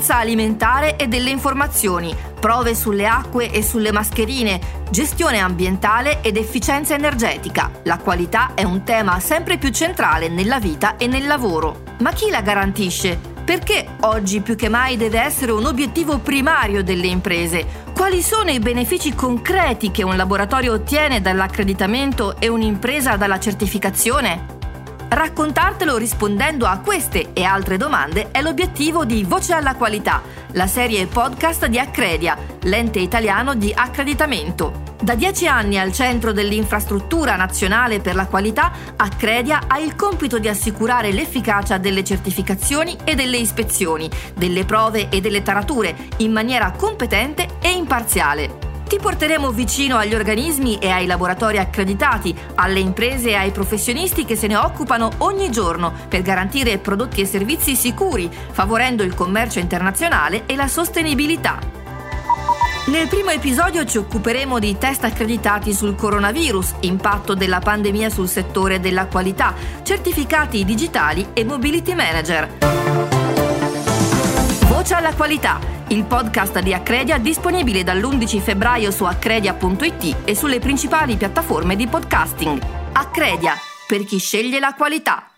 sicurezza alimentare e delle informazioni, prove sulle acque e sulle mascherine, gestione ambientale ed efficienza energetica. La qualità è un tema sempre più centrale nella vita e nel lavoro. Ma chi la garantisce? Perché oggi più che mai deve essere un obiettivo primario delle imprese? Quali sono i benefici concreti che un laboratorio ottiene dall'accreditamento e un'impresa dalla certificazione? Raccontartelo rispondendo a queste e altre domande è l'obiettivo di Voce alla Qualità, la serie podcast di Accredia, l'ente italiano di accreditamento. Da dieci anni al centro dell'infrastruttura nazionale per la qualità, Accredia ha il compito di assicurare l'efficacia delle certificazioni e delle ispezioni, delle prove e delle tarature in maniera competente e imparziale. Ti porteremo vicino agli organismi e ai laboratori accreditati, alle imprese e ai professionisti che se ne occupano ogni giorno per garantire prodotti e servizi sicuri, favorendo il commercio internazionale e la sostenibilità. Nel primo episodio ci occuperemo di test accreditati sul coronavirus, impatto della pandemia sul settore della qualità, certificati digitali e mobility manager. Voce alla qualità, il podcast di Accredia disponibile dall'11 febbraio su accredia.it e sulle principali piattaforme di podcasting. Accredia, per chi sceglie la qualità.